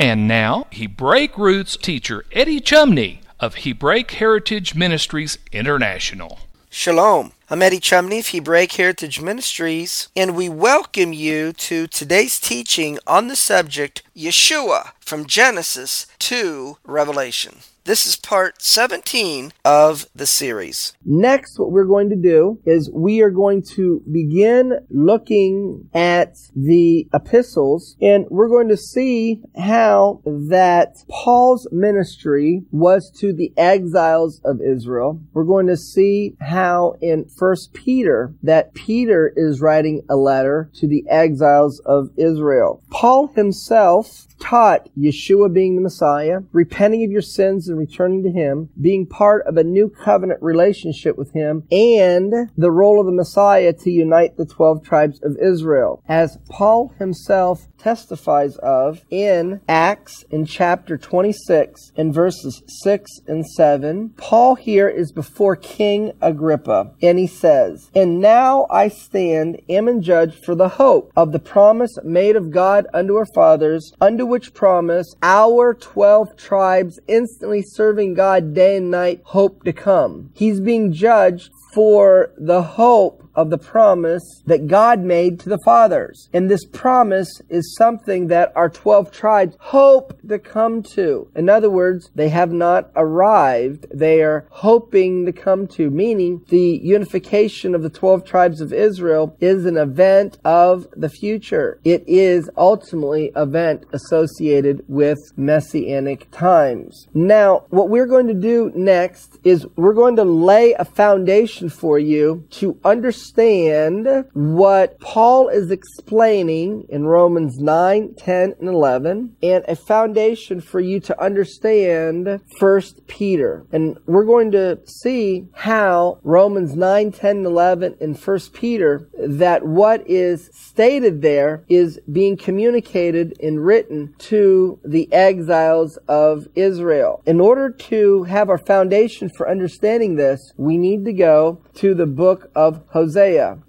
And now, Hebraic roots teacher Eddie Chumney of Hebraic Heritage Ministries International. Shalom. I'm Eddie Chumney of Hebraic Heritage Ministries, and we welcome you to today's teaching on the subject Yeshua from Genesis to Revelation. This is part 17 of the series. Next, what we're going to do is we are going to begin looking at the epistles and we're going to see how that Paul's ministry was to the exiles of Israel. We're going to see how in First Peter that Peter is writing a letter to the exiles of Israel. Paul himself taught Yeshua being the Messiah, repenting of your sins and returning to Him, being part of a new covenant relationship with Him, and the role of the Messiah to unite the 12 tribes of Israel. As Paul himself testifies of in Acts in chapter 26 in verses 6 and 7. Paul here is before King Agrippa and he says, And now I stand, am and judge for the hope of the promise made of God unto our fathers, unto which promise our 12 tribes instantly serving God day and night hope to come. He's being judged for the hope of the promise that God made to the fathers. And this promise is something that our 12 tribes hope to come to. In other words, they have not arrived. They are hoping to come to, meaning the unification of the 12 tribes of Israel is an event of the future. It is ultimately an event associated with messianic times. Now, what we're going to do next is we're going to lay a foundation for you to understand understand what Paul is explaining in Romans 9, 10, and 11, and a foundation for you to understand 1 Peter. And we're going to see how Romans 9, 10, and 11 in 1 Peter, that what is stated there is being communicated and written to the exiles of Israel. In order to have our foundation for understanding this, we need to go to the book of Hosea.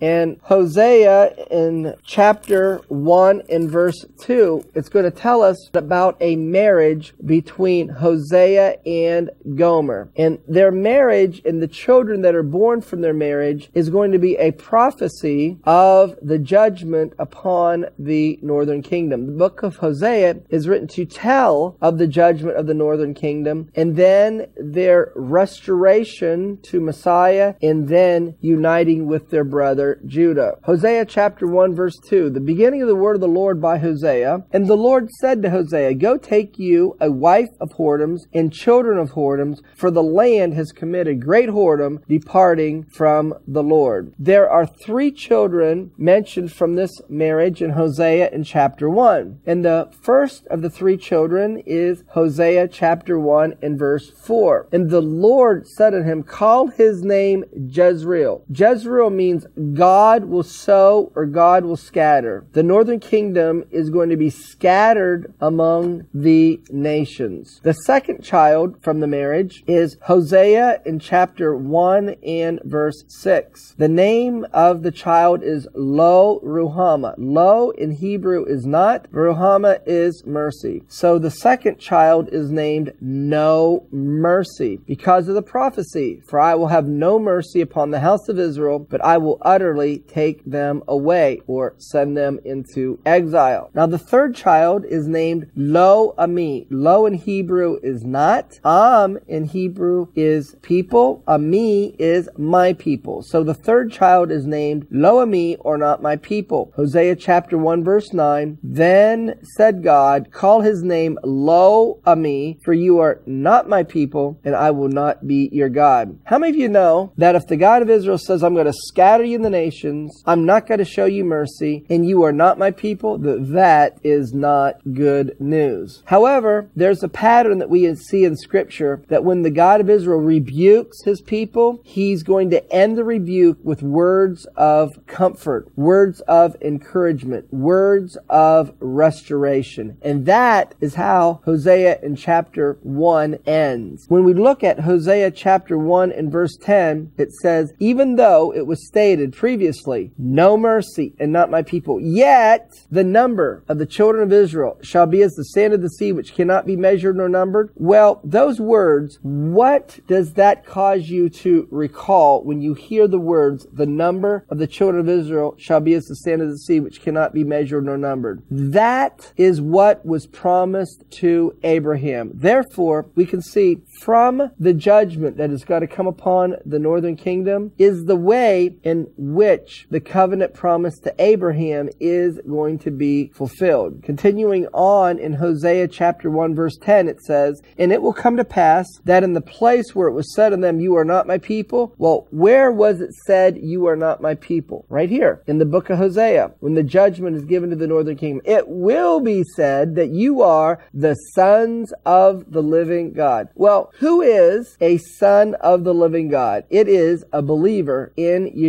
And Hosea in chapter 1 and verse 2, it's going to tell us about a marriage between Hosea and Gomer. And their marriage and the children that are born from their marriage is going to be a prophecy of the judgment upon the northern kingdom. The book of Hosea is written to tell of the judgment of the northern kingdom and then their restoration to Messiah and then uniting with their brother Judah. Hosea chapter 1 verse 2, the beginning of the word of the Lord by Hosea. And the Lord said to Hosea, Go take you a wife of whoredoms and children of whoredoms, for the land has committed great whoredom, departing from the Lord. There are three children mentioned from this marriage in Hosea in chapter 1. And the first of the three children is Hosea chapter 1 and verse 4. And the Lord said unto him, Call his name Jezreel. Jezreel means God will sow or God will scatter. The northern kingdom is going to be scattered among the nations. The second child from the marriage is Hosea in chapter 1 and verse 6. The name of the child is Lo Ruhama. Lo in Hebrew is not, Ruhama is mercy. So the second child is named No Mercy because of the prophecy. For I will have no mercy upon the house of Israel, but I will utterly take them away or send them into exile. Now the third child is named Lo Ami. Lo in Hebrew is not. Am in Hebrew is people. Ami is my people. So the third child is named Lo Ami or not my people. Hosea chapter 1 verse 9. Then said God, call his name Lo Ami, for you are not my people and I will not be your God. How many of you know that if the God of Israel says, I'm going to scatter you in the nations, I'm not going to show you mercy, and you are not my people, that that is not good news. However, there's a pattern that we see in scripture that when the God of Israel rebukes his people, he's going to end the rebuke with words of comfort, words of encouragement, words of restoration. And that is how Hosea in chapter 1 ends. When we look at Hosea chapter 1 and verse 10, it says, even though it was stated previously, no mercy and not my people, yet the number of the children of Israel shall be as the sand of the sea, which cannot be measured nor numbered. Well, those words, what does that cause you to recall when you hear the words, the number of the children of Israel shall be as the sand of the sea, which cannot be measured nor numbered? That is what was promised to Abraham. Therefore, we can see from the judgment that is going to come upon the northern kingdom is the way in which the covenant promise to Abraham is going to be fulfilled. Continuing on in Hosea chapter 1 verse 10 it says, And it will come to pass that in the place where it was said of them, You are not my people, well, where was it said, You are not my people? Right here in the book of Hosea, when the judgment is given to the northern kingdom, it will be said that you are the sons of the living God. Well, who is a son of the living God? It is a believer in Yeshua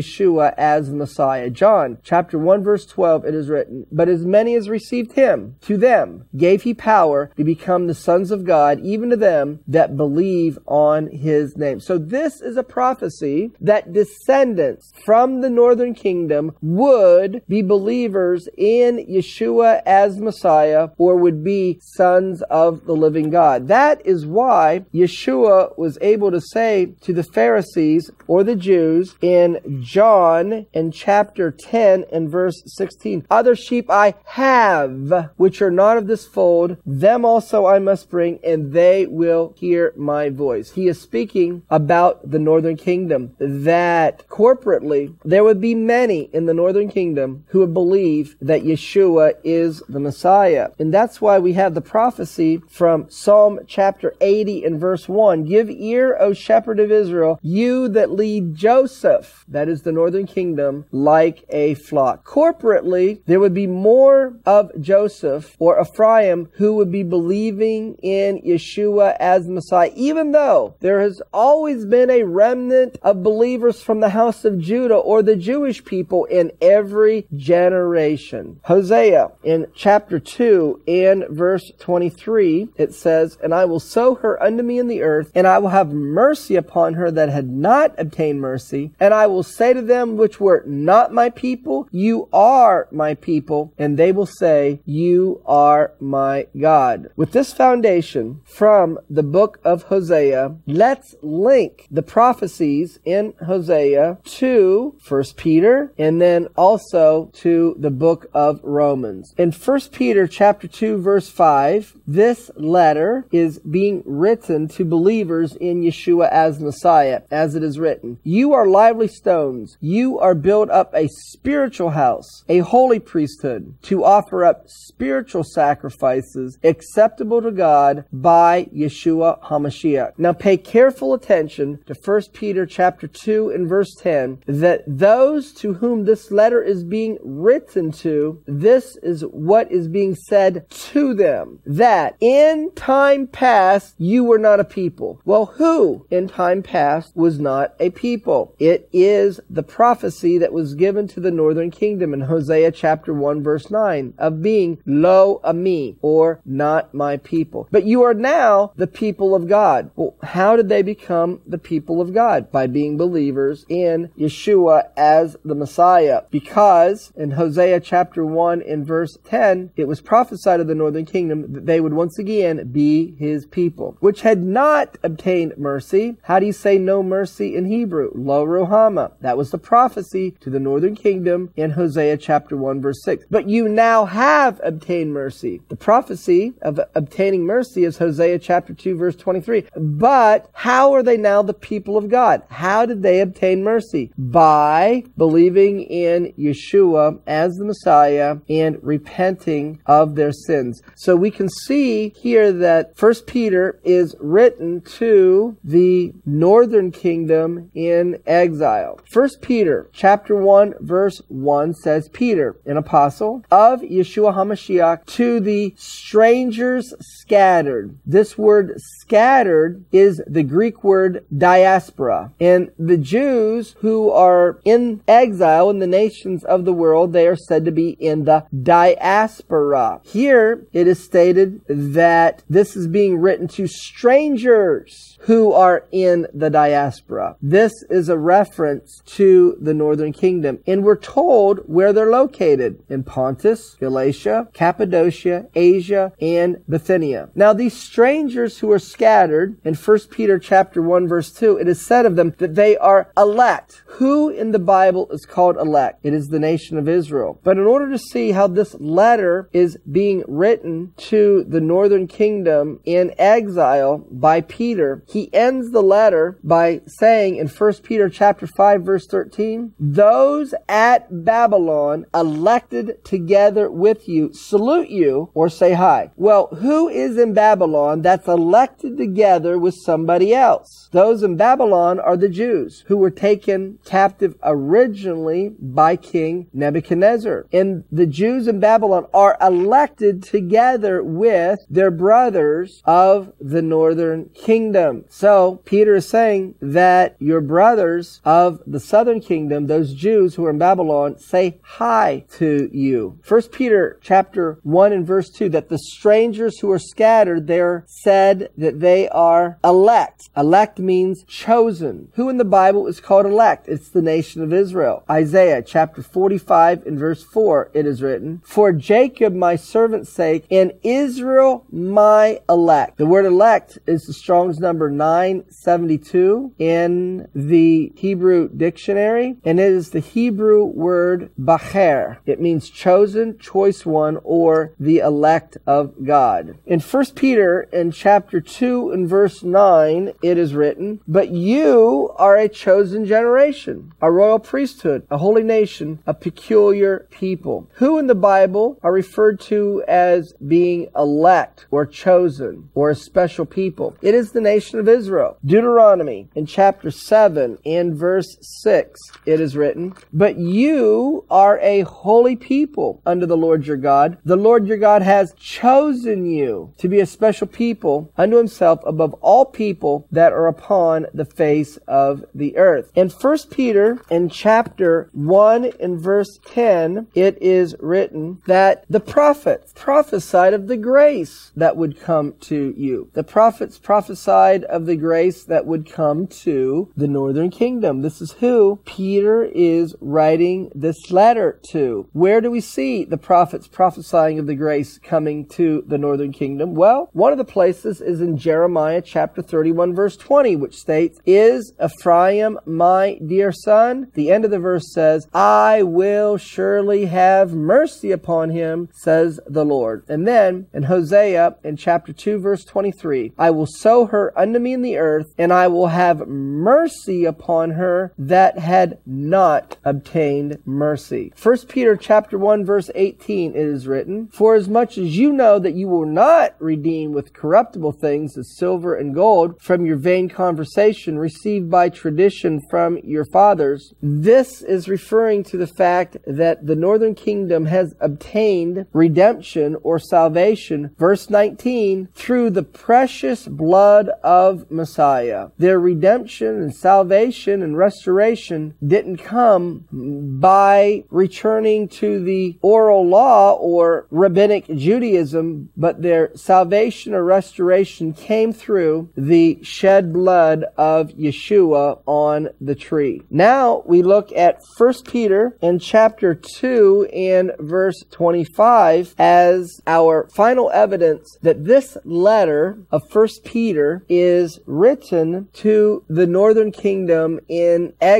as Messiah. John chapter 1 verse 12 it is written, But as many as received him, to them gave he power to become the sons of God, even to them that believe on his name. So this is a prophecy that descendants from the northern kingdom would be believers in Yeshua as Messiah or would be sons of the living God. That is why Yeshua was able to say to the Pharisees or the Jews in John in chapter 10 and verse 16, Other sheep I have, which are not of this fold, them also I must bring, and they will hear my voice. He is speaking about the northern kingdom, that corporately there would be many in the northern kingdom who would believe that Yeshua is the Messiah. And that's why we have the prophecy from Psalm chapter 80 and verse 1. Give ear, O shepherd of Israel, you that lead Joseph, that is the northern kingdom, like a flock. Corporately, there would be more of Joseph or Ephraim who would be believing in Yeshua as Messiah, even though there has always been a remnant of believers from the house of Judah or the Jewish people in every generation. Hosea in chapter 2 and verse 23, it says, And I will sow her unto me in the earth, and I will have mercy upon her that had not obtained mercy, and I will say to them which were not my people, You are my people, and they will say, You are my God. With this foundation from the book of Hosea, let's link the prophecies in Hosea to 1 Peter and then also to the book of Romans. In 1 Peter chapter 2 verse 5, this letter is being written to believers in Yeshua as Messiah, as it is written. You are lively stones. You are built up a spiritual house, a holy priesthood, to offer up spiritual sacrifices acceptable to God by Yeshua HaMashiach. Now pay careful attention to 1 Peter chapter 2 and verse 10 that those to whom this letter is being written to, this is what is being said to them. That in time past you were not a people. Well, who in time past was not a people? It is the prophecy that was given to the northern kingdom in Hosea chapter 1 verse 9 of being lo ami or not my people. But you are now the people of God. Well, how did they become the people of God? By being believers in Yeshua as the Messiah because in Hosea chapter 1 in verse 10, it was prophesied of the northern kingdom that they would once again be his people, which had not obtained mercy. How do you say no mercy in Hebrew? Lo Ruhama. That was the prophecy to the northern kingdom in Hosea chapter 1 verse 6. But you now have obtained mercy. The prophecy of obtaining mercy is Hosea chapter 2 verse 23. But how are they now the people of God? How did they obtain mercy? By believing in Yeshua as the Messiah and repenting of their sins. So we can see here that First Peter is written to the northern kingdom in exile. Peter chapter 1 verse 1 says Peter, an apostle of Yeshua HaMashiach to the strangers scattered. This word scattered is the Greek word diaspora. And the Jews who are in exile in the nations of the world, they are said to be in the diaspora. Here it is stated that this is being written to strangers who are in the diaspora. This is a reference to the northern kingdom. And we're told where they're located in Pontus, Galatia, Cappadocia, Asia, and Bithynia. Now these strangers who are scattered in 1 Peter chapter 1 verse 2, it is said of them that they are elect. Who in the Bible is called elect? It is the nation of Israel. But in order to see how this letter is being written to the northern kingdom in exile by Peter, he ends the letter by saying in 1 Peter chapter 5 verse 13, those at Babylon elected together with you salute you or say hi. Well, who is in Babylon that's elected together with somebody else? Those in Babylon are the Jews who were taken captive originally by King Nebuchadnezzar. And the Jews in Babylon are elected together with their brothers of the northern kingdom. So Peter is saying that your brothers of the southern kingdom, those Jews who are in Babylon, say hi to you. First Peter chapter 1 and verse 2, that the strangers who are scattered there said that they are elect. Elect means chosen. Who in the Bible is called elect? It's the nation of Israel. Isaiah chapter 45 and verse 4, it is written, For Jacob my servant's sake, and Israel my elect. The word elect is the Strong's number 972 in the Hebrew dictionary, and it is the Hebrew word bacher. It means chosen, choice one, or the elect of God. In 1 Peter in chapter 2 and verse 9, it is written, But you are a chosen generation, a royal priesthood, a holy nation, a peculiar people. Who in the Bible are referred to as being elect or chosen or a special people? It is the nation of Israel. Deuteronomy in chapter 7 in verse 6 it is written, But you are a holy people unto the Lord your God. The Lord your God has chosen you to be a special people unto himself above all people that are upon the face of the earth. In 1 Peter in chapter 1 in verse 10 it is written that the prophets prophesied of the grace that would come to you. The prophets prophesied of the grace that would come to the northern kingdom. This is who Peter is writing this letter to. Where do we see the prophets prophesying of the grace coming to the northern kingdom? Well, one of the places is in Jeremiah chapter 31 verse 20, which states, Is Ephraim my dear son? The end of the verse says, I will surely have mercy upon him, says the Lord. And then in Hosea in chapter 2 verse 23, I will sow her unto me in the earth, and I will have mercy upon her that had not obtained mercy. 1 Peter chapter 1 verse 18 it is written, For as much as you know that you will not redeem with corruptible things as silver and gold from your vain conversation received by tradition from your fathers, this is referring to the fact that the northern kingdom has obtained redemption or salvation, verse 19, through the precious blood of Messiah. Their redemption and salvation and restoration didn't come by returning to the oral law or rabbinic Judaism, but their salvation or restoration came through the shed blood of Yeshua on the tree. Now we look at 1 Peter in chapter 2 and verse 25 as our final evidence that this letter of 1 Peter is written to the northern kingdom in exile.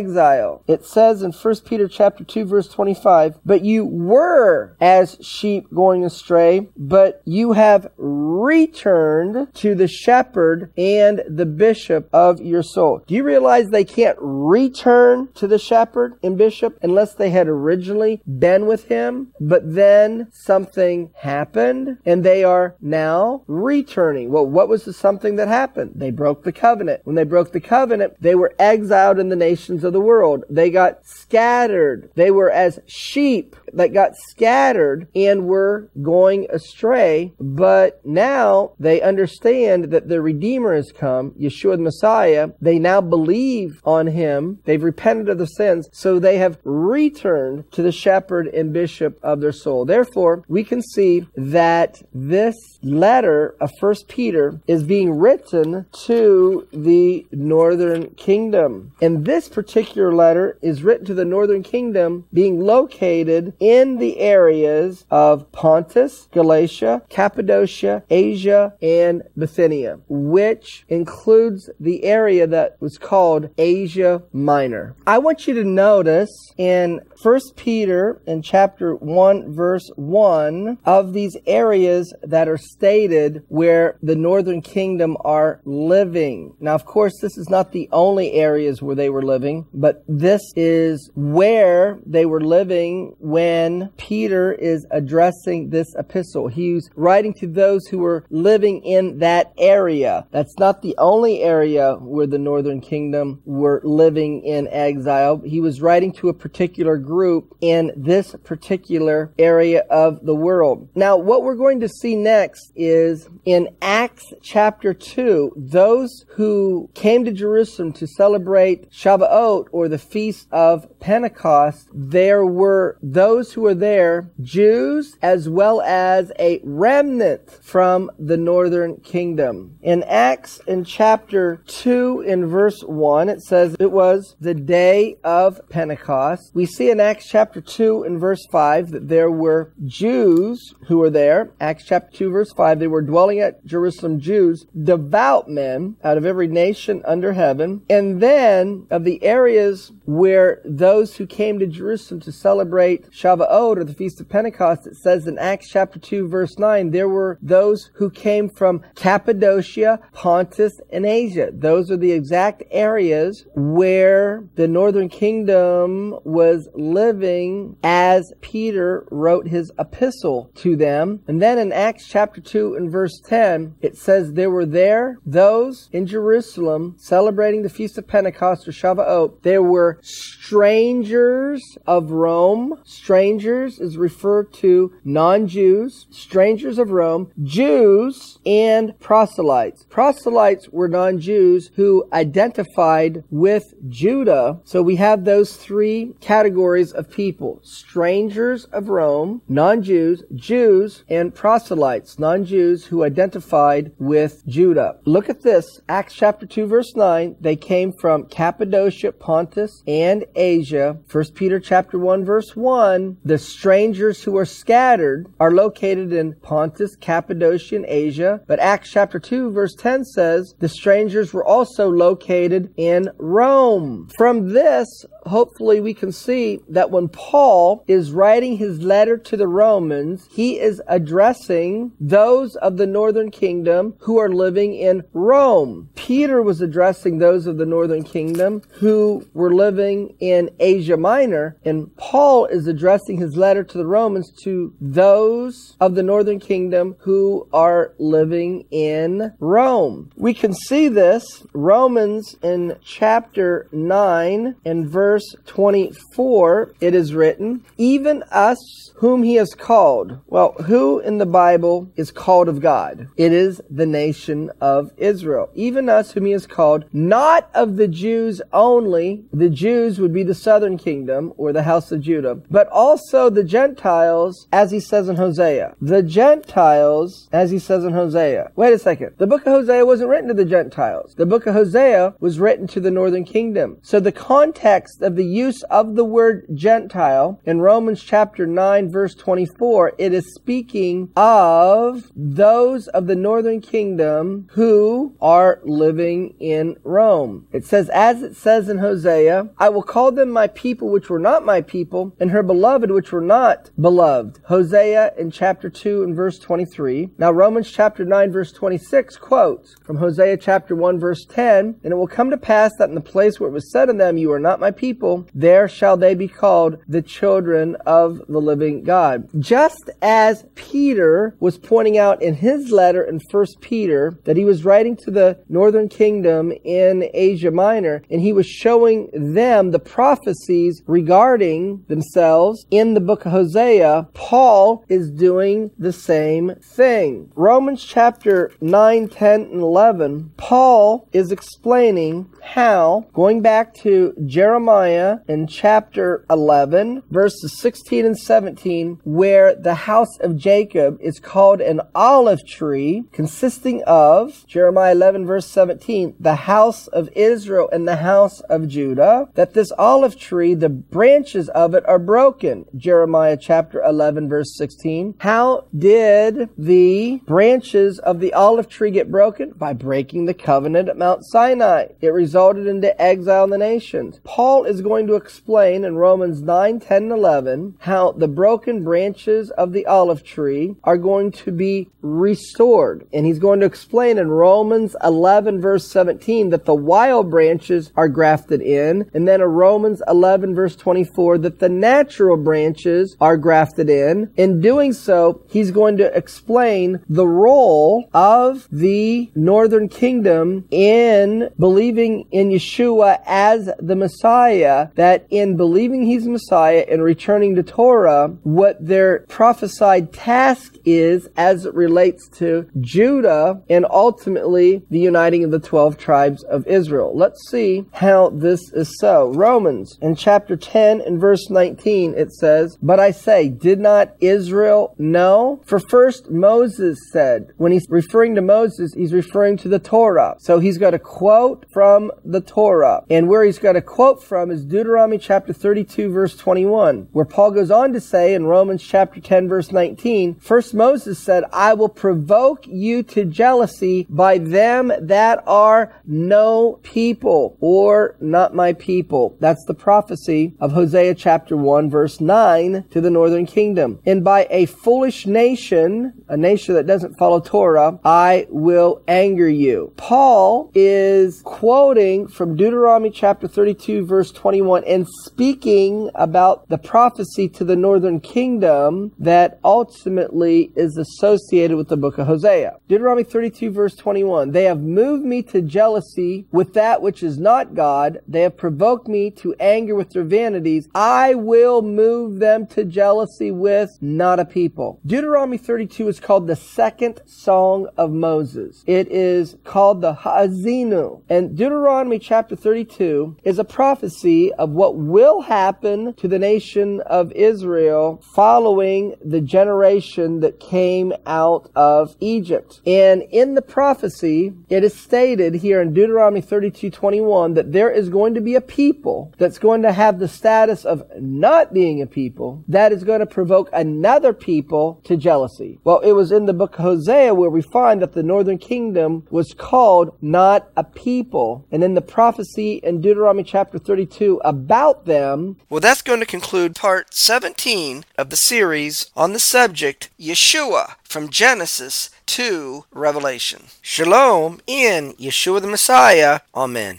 It says in 1 Peter chapter 2 verse 25, but you were as sheep going astray, but you have returned to the shepherd and the bishop of your soul. Do you realize they can't return to the shepherd and bishop unless they had originally been with him, but then something happened and they are now returning. Well, what was the something that happened? They broke the covenant. When they broke the covenant, they were exiled in the nations of the world. They got scattered. They were as sheep that got scattered and were going astray. But now they understand that the Redeemer has come, Yeshua the Messiah. They now believe on him. They've repented of their sins. So they have returned to the shepherd and bishop of their soul. Therefore, we can see that this letter of First Peter is being written to the northern kingdom. And this particular letter is written to the northern kingdom being located in the areas of Pontus, Galatia, Cappadocia, Asia, and Bithynia, which includes the area that was called Asia Minor. I want you to notice in 1 Peter in chapter 1 verse 1 of these areas that are stated where the northern kingdom are living. Now of course this is not the only areas where they were living, but this is where they were living when Peter is addressing this epistle. He's writing to those who were living in that area. That's not the only area where the northern kingdom were living in exile. He was writing to a particular group in this particular area of the world. Now, what we're going to see next is in Acts chapter 2, those who came to Jerusalem to celebrate Shavuot or the Feast of Pentecost, there were those who were there, Jews as well as a remnant from the northern kingdom. In Acts in chapter 2 in verse 1, it says it was the day of Pentecost. We see in Acts chapter 2 in verse 5 that there were Jews who were there. Acts chapter 2 verse 5, they were dwelling at Jerusalem Jews, devout men out of every nation under heaven. And then of the areas where those who came to Jerusalem to celebrate Shavuot oh, or the Feast of Pentecost, it says in Acts chapter 2 verse 9, there were those who came from Cappadocia, Pontus, and Asia. Those are the exact areas where the northern kingdom was living as Peter wrote his epistle to them. And then in Acts chapter 2 and verse 10, it says there were there those in Jerusalem celebrating the Feast of Pentecost or Shavuot. There were strangers of Rome. Strangers is referred to non-Jews, strangers of Rome, Jews, and proselytes. Proselytes were non-Jews who identified with Judah. So we have those three categories of people. Strangers of Rome, non-Jews, Jews, and proselytes, non-Jews who identified with Judah. Look at this. Acts chapter 2 verse 9. They came from Cappadocia, Pontus, and Asia. 1 Peter chapter 1 verse 1. The strangers who are scattered are located in Pontus, Cappadocia, and Asia. But Acts chapter 2 verse 10 says the strangers were also located in Rome. From this, hopefully we can see that when Paul is writing his letter to the Romans, he is addressing those of the northern kingdom who are living in Rome. Peter was addressing those of the northern kingdom who were living in Asia Minor, and Paul is addressing his letter to the Romans to those of the northern kingdom who are living in Rome. We can see this Romans in chapter 9 and verse 24 it is written, even us whom he has called. Well, who in the Bible is called of God? It is the nation of Israel. Even us whom he has called, not of the Jews only. The Jews would be the southern kingdom or the house of Judah, but also the Gentiles, as he says in Hosea. The Gentiles, as he says in Hosea. Wait a second. The book of Hosea wasn't written to the Gentiles. The book of Hosea was written to the northern kingdom. So the context of the use of the word Gentile in Romans chapter 9 verse 24, it is speaking of those of the northern kingdom who are living in Rome. It says, as it says in Hosea, I will call them my people which were not my people, and her beloved which were not beloved. Hosea in chapter 2 and verse 23. Now Romans chapter 9 verse 26 quotes from Hosea chapter 1 verse 10, and it will come to pass that in the place where it was said of them, you are not my people, there shall they be called the children of the living God. Just as Peter was pointing out in his letter in 1 Peter that he was writing to the northern kingdom in Asia Minor, and he was showing them the prophecies regarding themselves in the book of Hosea, Paul is doing the same thing. Romans chapter 9, 10, and 11, Paul is explaining how, going back to Jeremiah in chapter 11, verses 16 and 17, where the house of Jacob is called an olive tree, consisting of, Jeremiah 11, verse 17, the house of Israel and the house of Judah, that this olive tree, the branches of it are broken. Jeremiah chapter 11, verse 16. How did the branches of the olive tree get broken? By breaking the covenant at Mount Sinai. It resulted into exile in the nations. Paul is going to explain in Romans 9, 10, and 11 how the broken branches of the olive tree are going to be restored. And he's going to explain in Romans 11, verse 17 that the wild branches are grafted in. And then in Romans 11, verse 24 that the natural branches are grafted in. In doing so, he's going to explain the role of the northern kingdom in believing in Yeshua as the Messiah, that in believing he's Messiah and returning to Torah, what their prophesied task is as it relates to Judah and ultimately the uniting of the 12 tribes of Israel. Let's see how this is so. Romans in chapter 10 and verse 19 it says, But I say, did not Israel know? For first Moses said, when he's referring to Moses, he's referring to the Torah. So he's got a quote from the Torah. And where he's got a quote from is Deuteronomy chapter 32 verse 21, where Paul goes on to say in Romans chapter 10 verse 19, First Moses said, I will provoke you to jealousy by them that are no people or not my people. That's the prophecy of Hosea chapter 1 verse 9 to the northern kingdom. And by a foolish nation, a nation that doesn't follow Torah, I will anger you. Paul is quoting from Deuteronomy chapter 32 verse 21 and speaking about the prophecy to the northern kingdom that ultimately is associated with the book of Hosea. Deuteronomy 32 verse 21. They have moved me to jealousy with that which is not God. They have provoked me to anger with their vanities. I will move them to jealousy with not a people. Deuteronomy 32 is called the second song of Moses. It is called the Ha'azinu. And Deuteronomy chapter 32 is a prophecy of what will happen to the nation of Israel following the generation that came out of Egypt. And in the prophecy, it is stated here in Deuteronomy 32, 21 that there is going to be a people that's going to have the status of not being a people that is going to provoke another people to jealousy. Well, it was in the book of Hosea where we find that the northern kingdom was called not a people. And in the prophecy in Deuteronomy chapter 32 about them. Well, that's going to conclude part 17 of the series on the subject Yeshua from Genesis to Revelation. Shalom in Yeshua the Messiah. Amen.